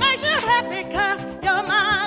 I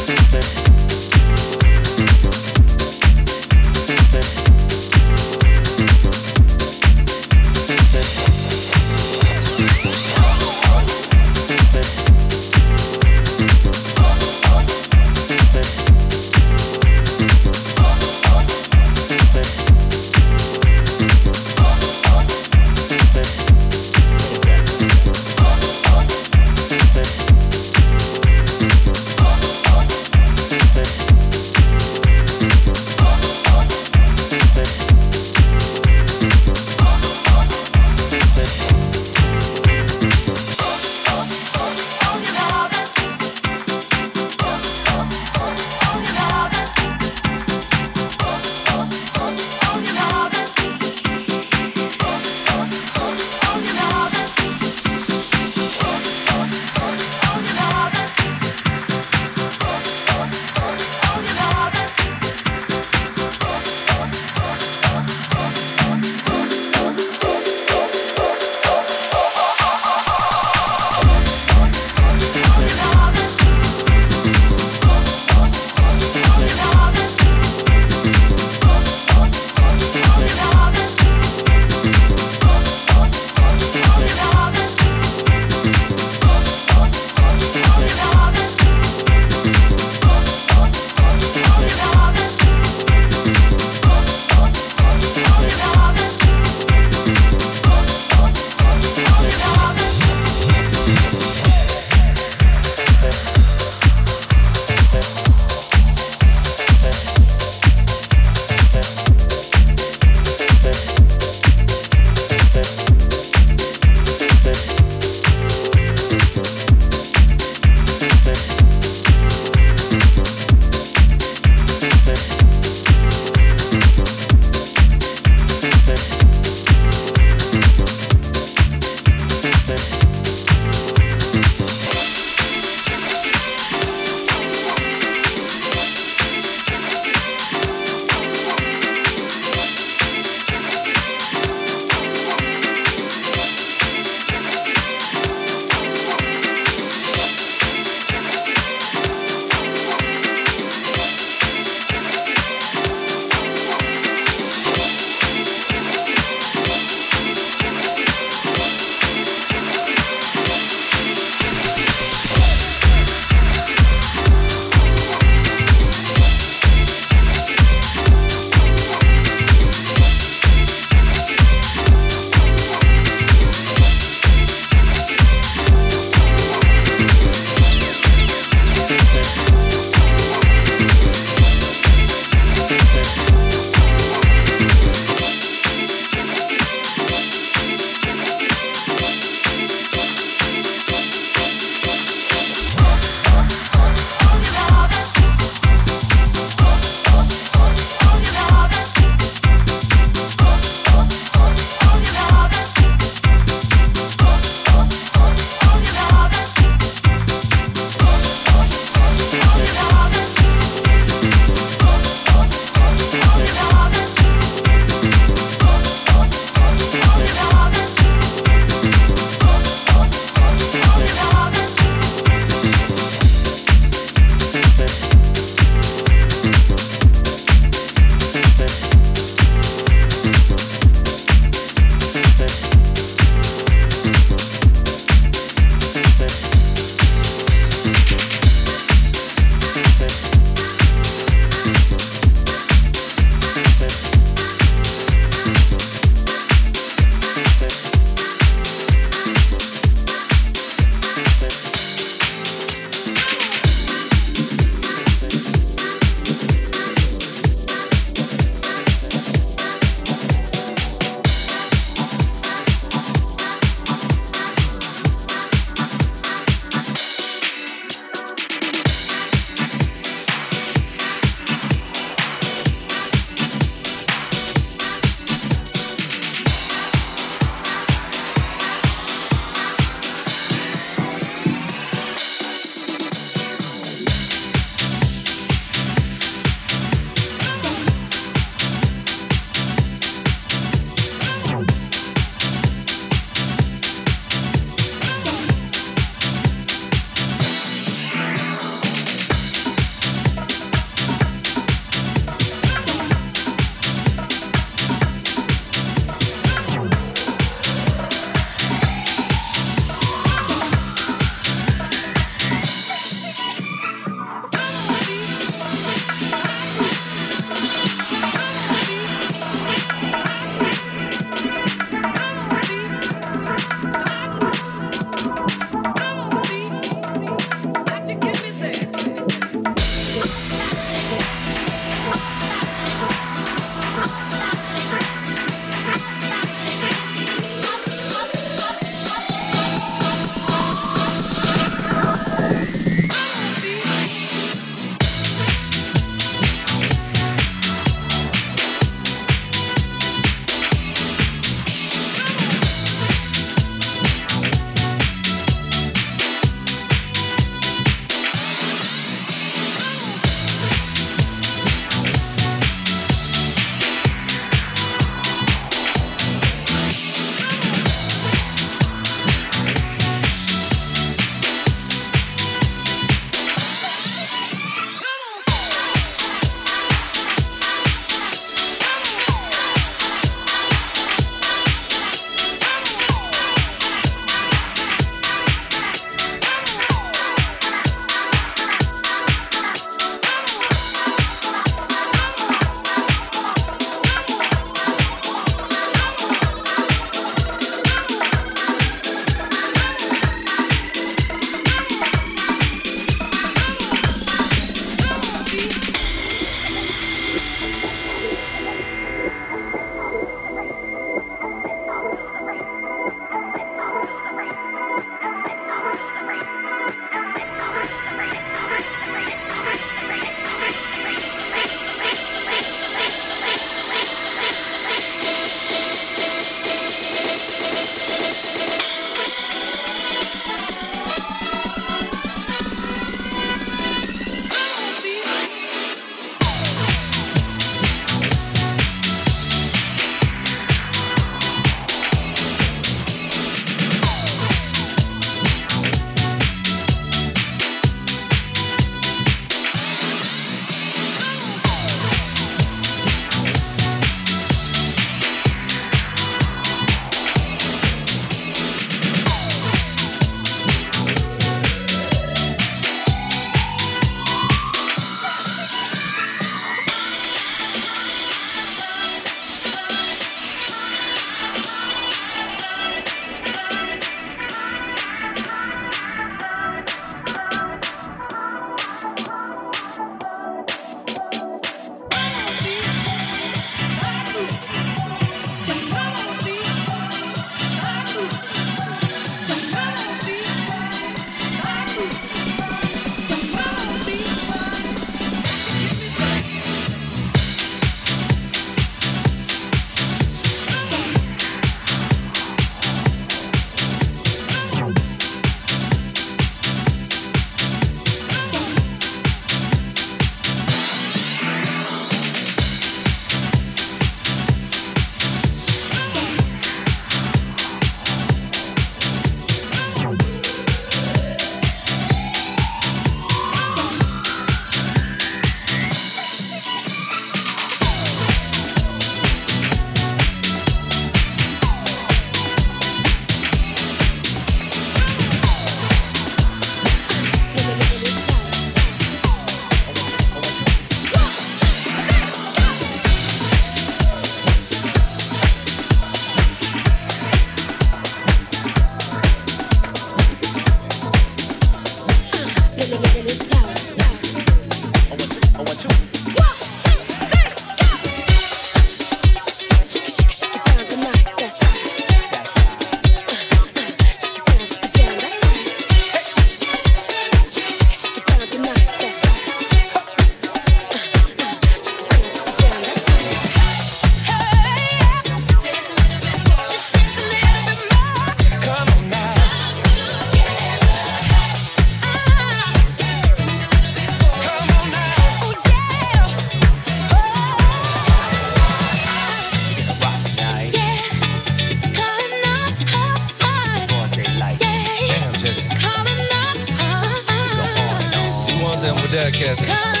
podcast.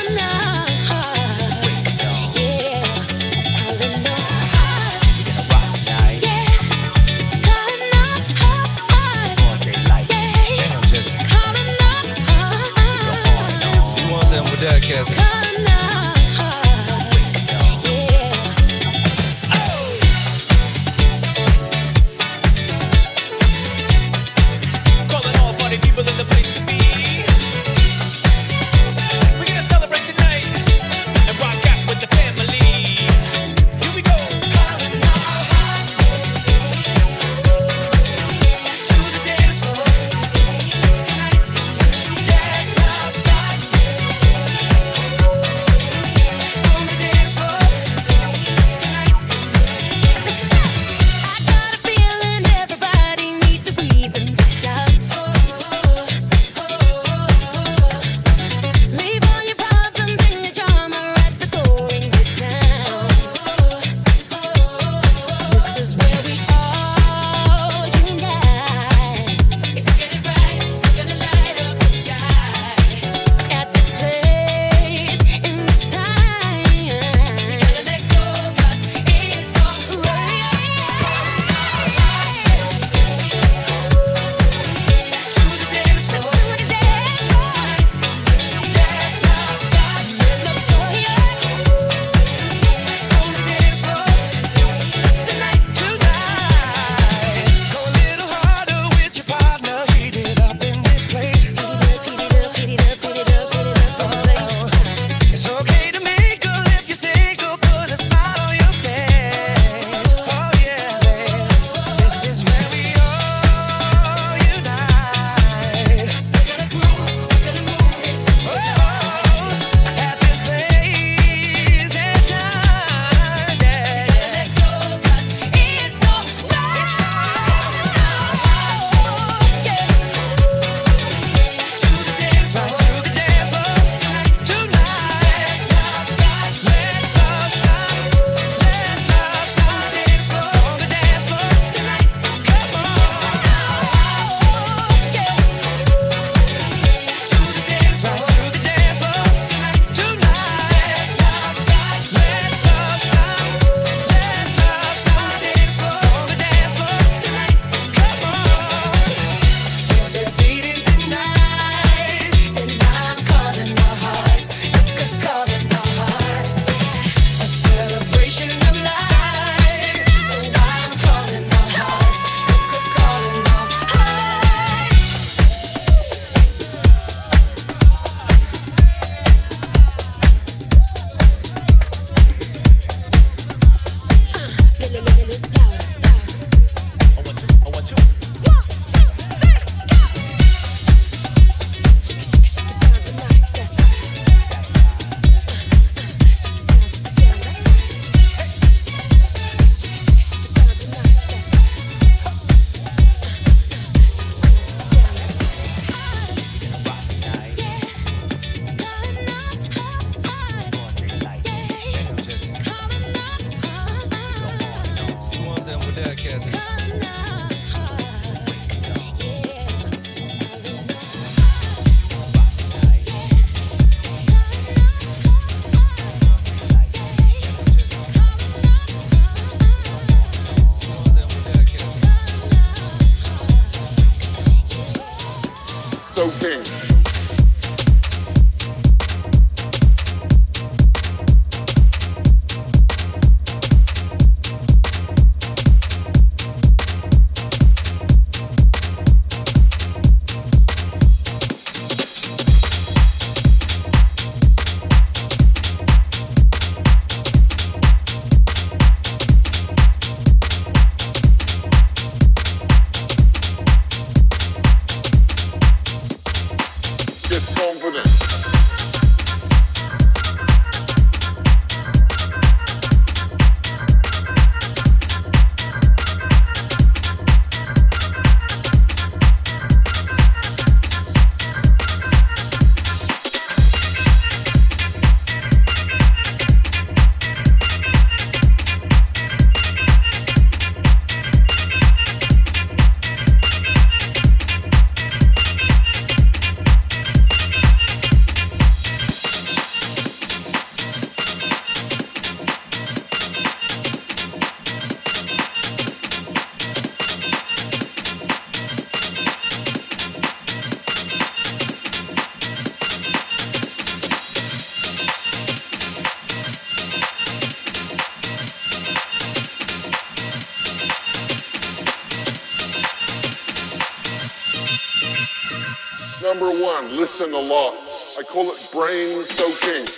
Listen a lot. I call it brain soaking.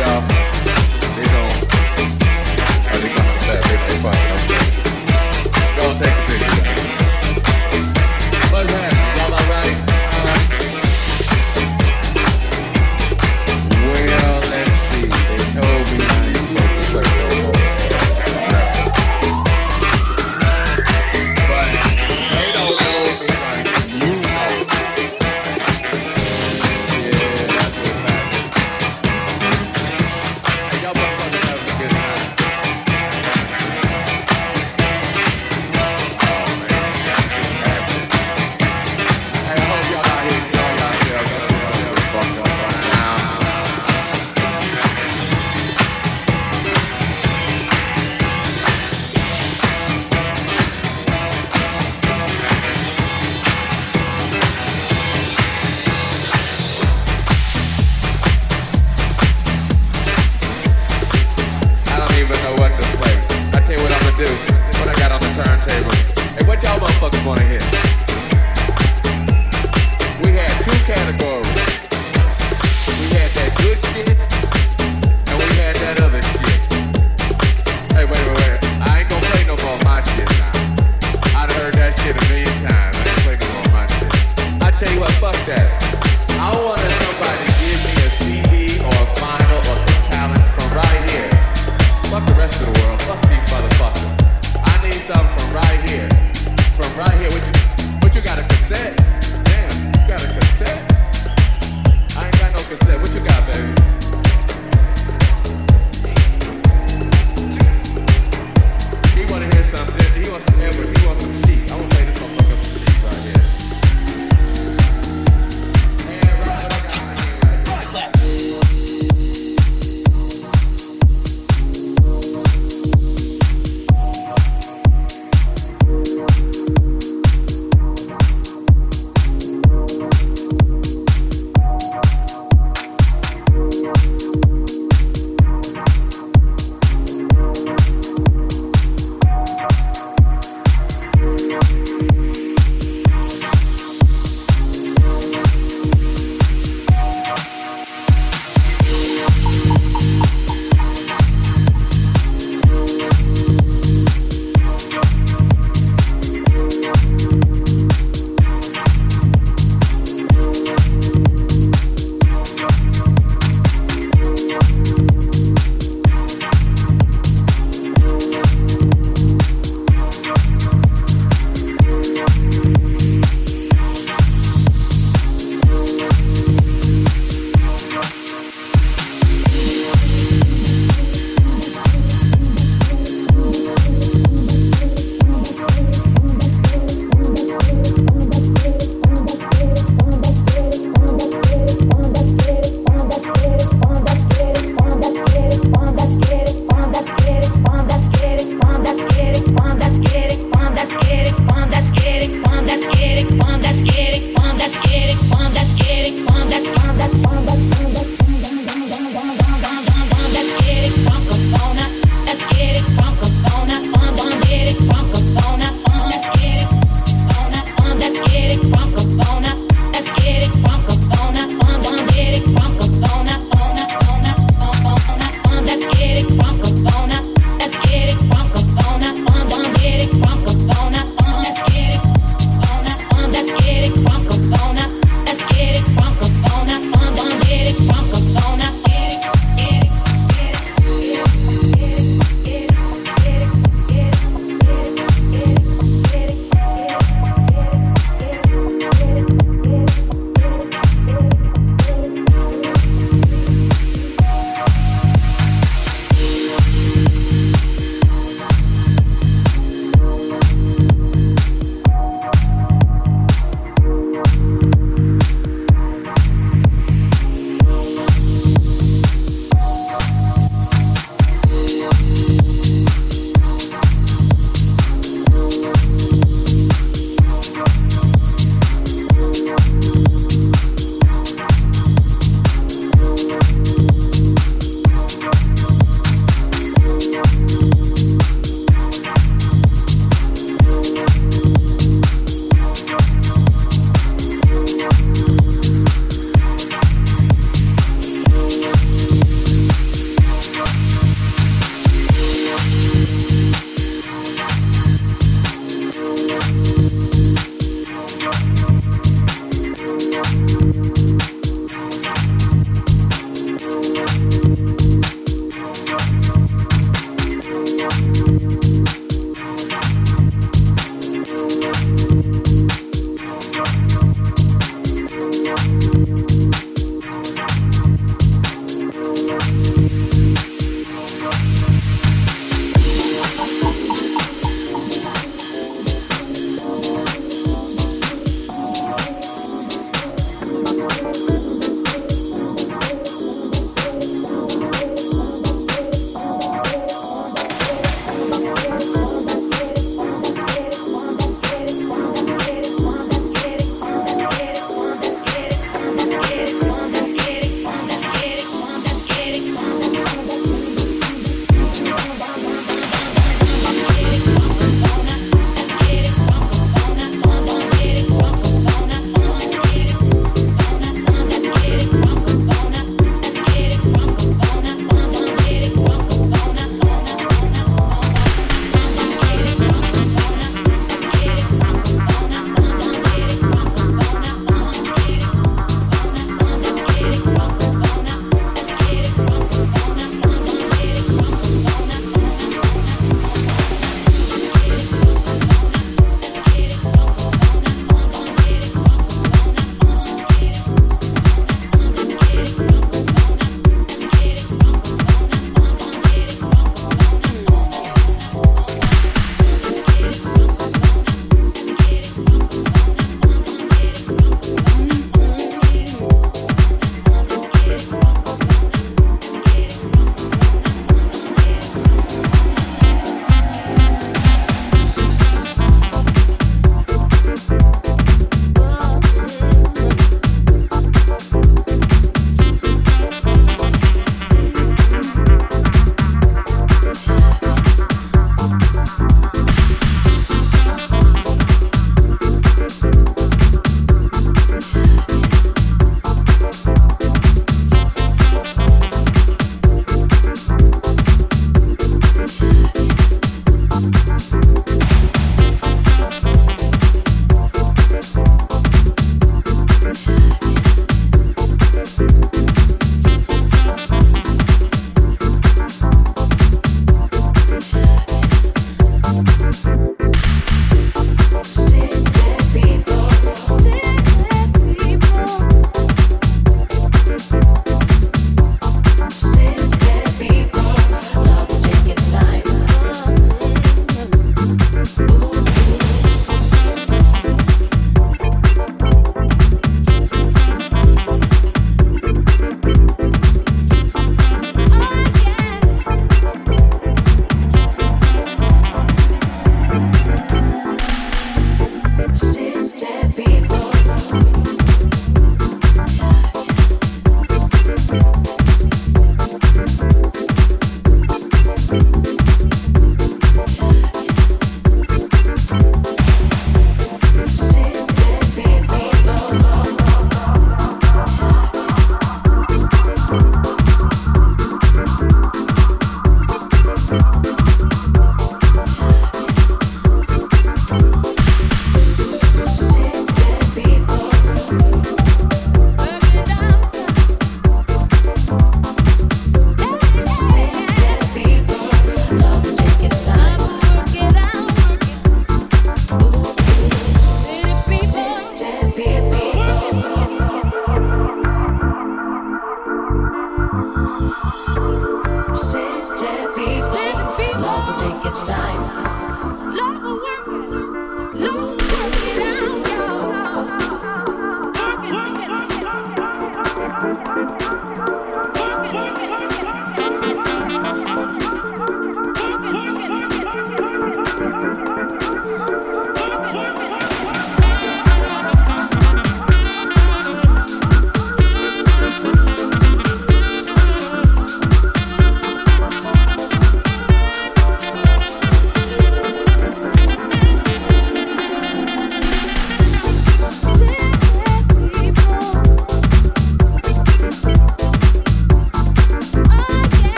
y'all.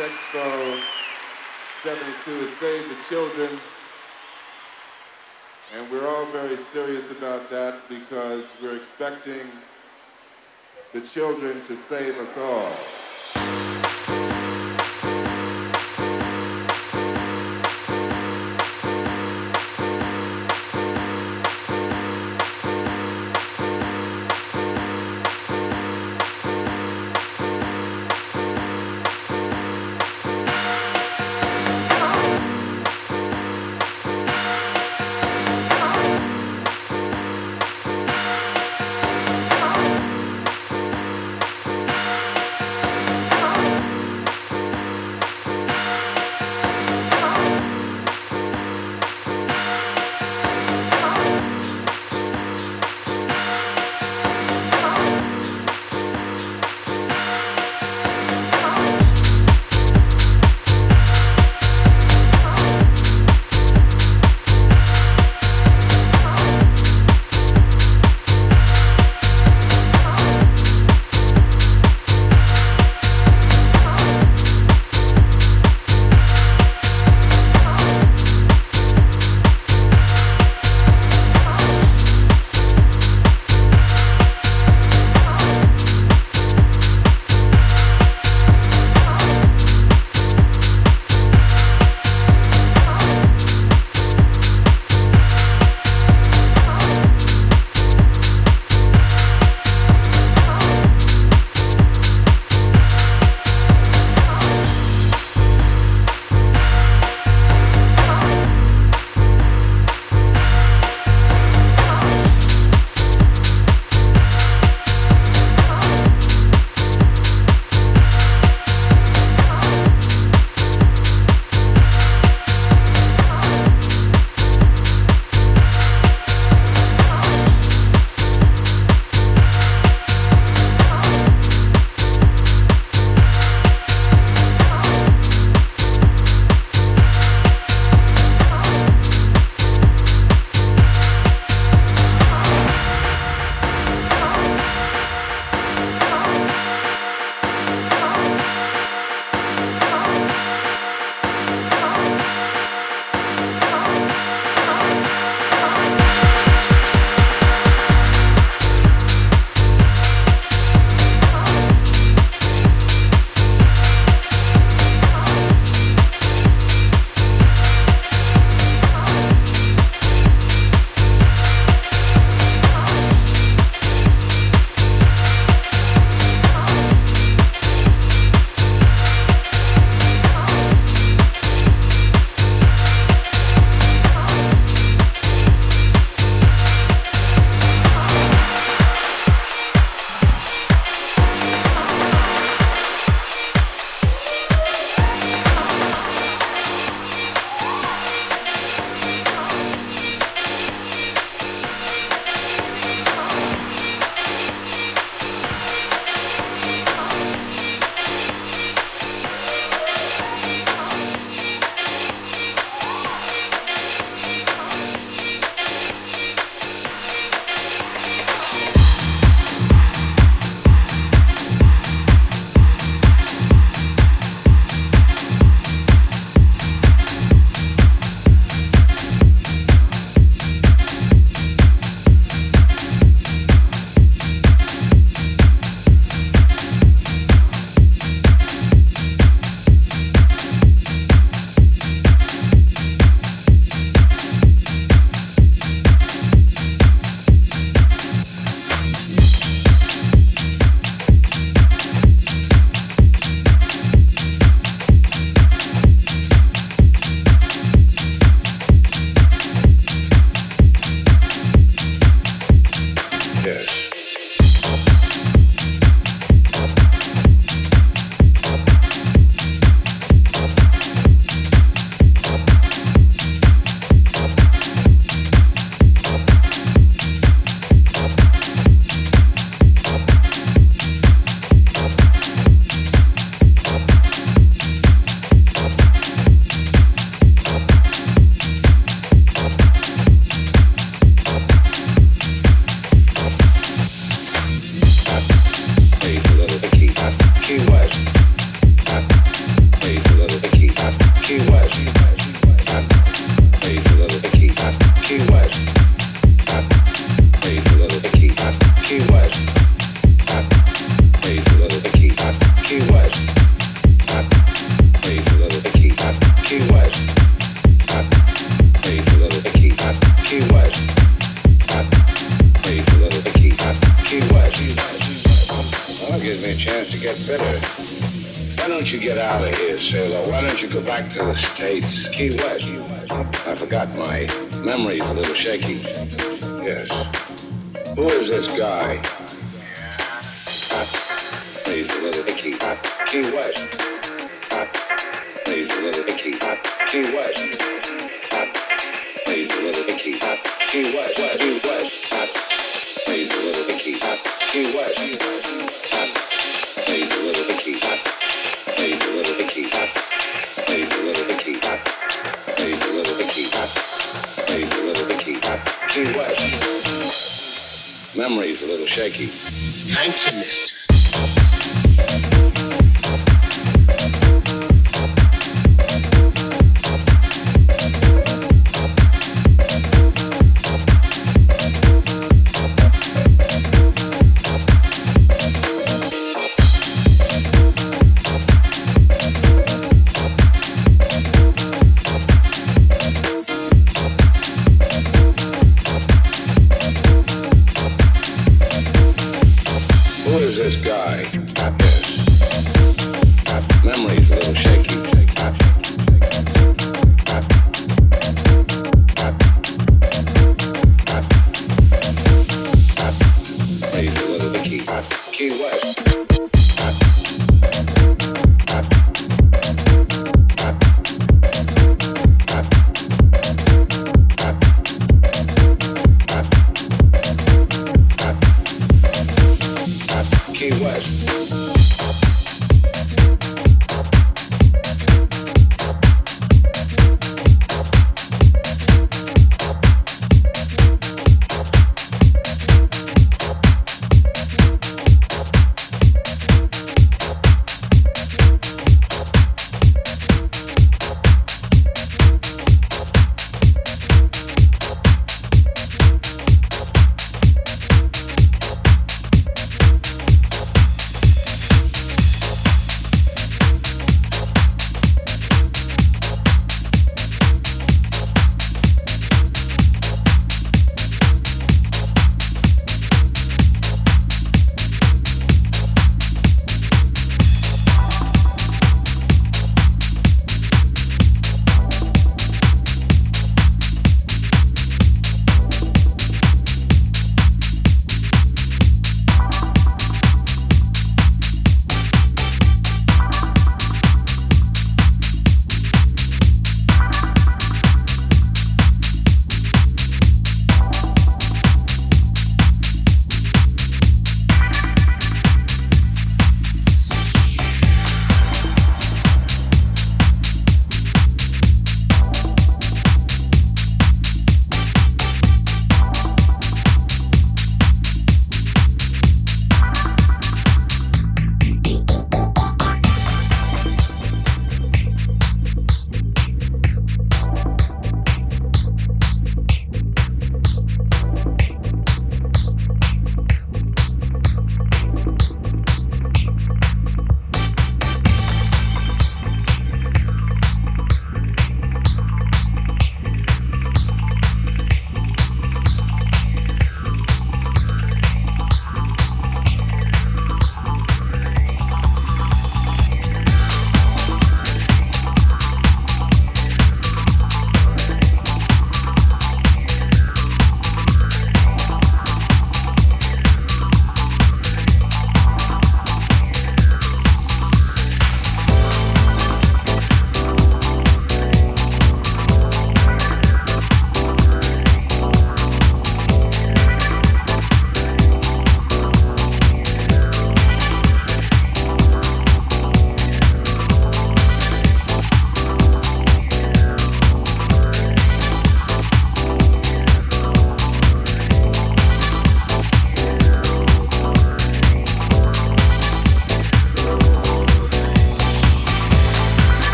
Expo 72 is Save the Children. And we're all very serious about that because we're expecting the children to save us all.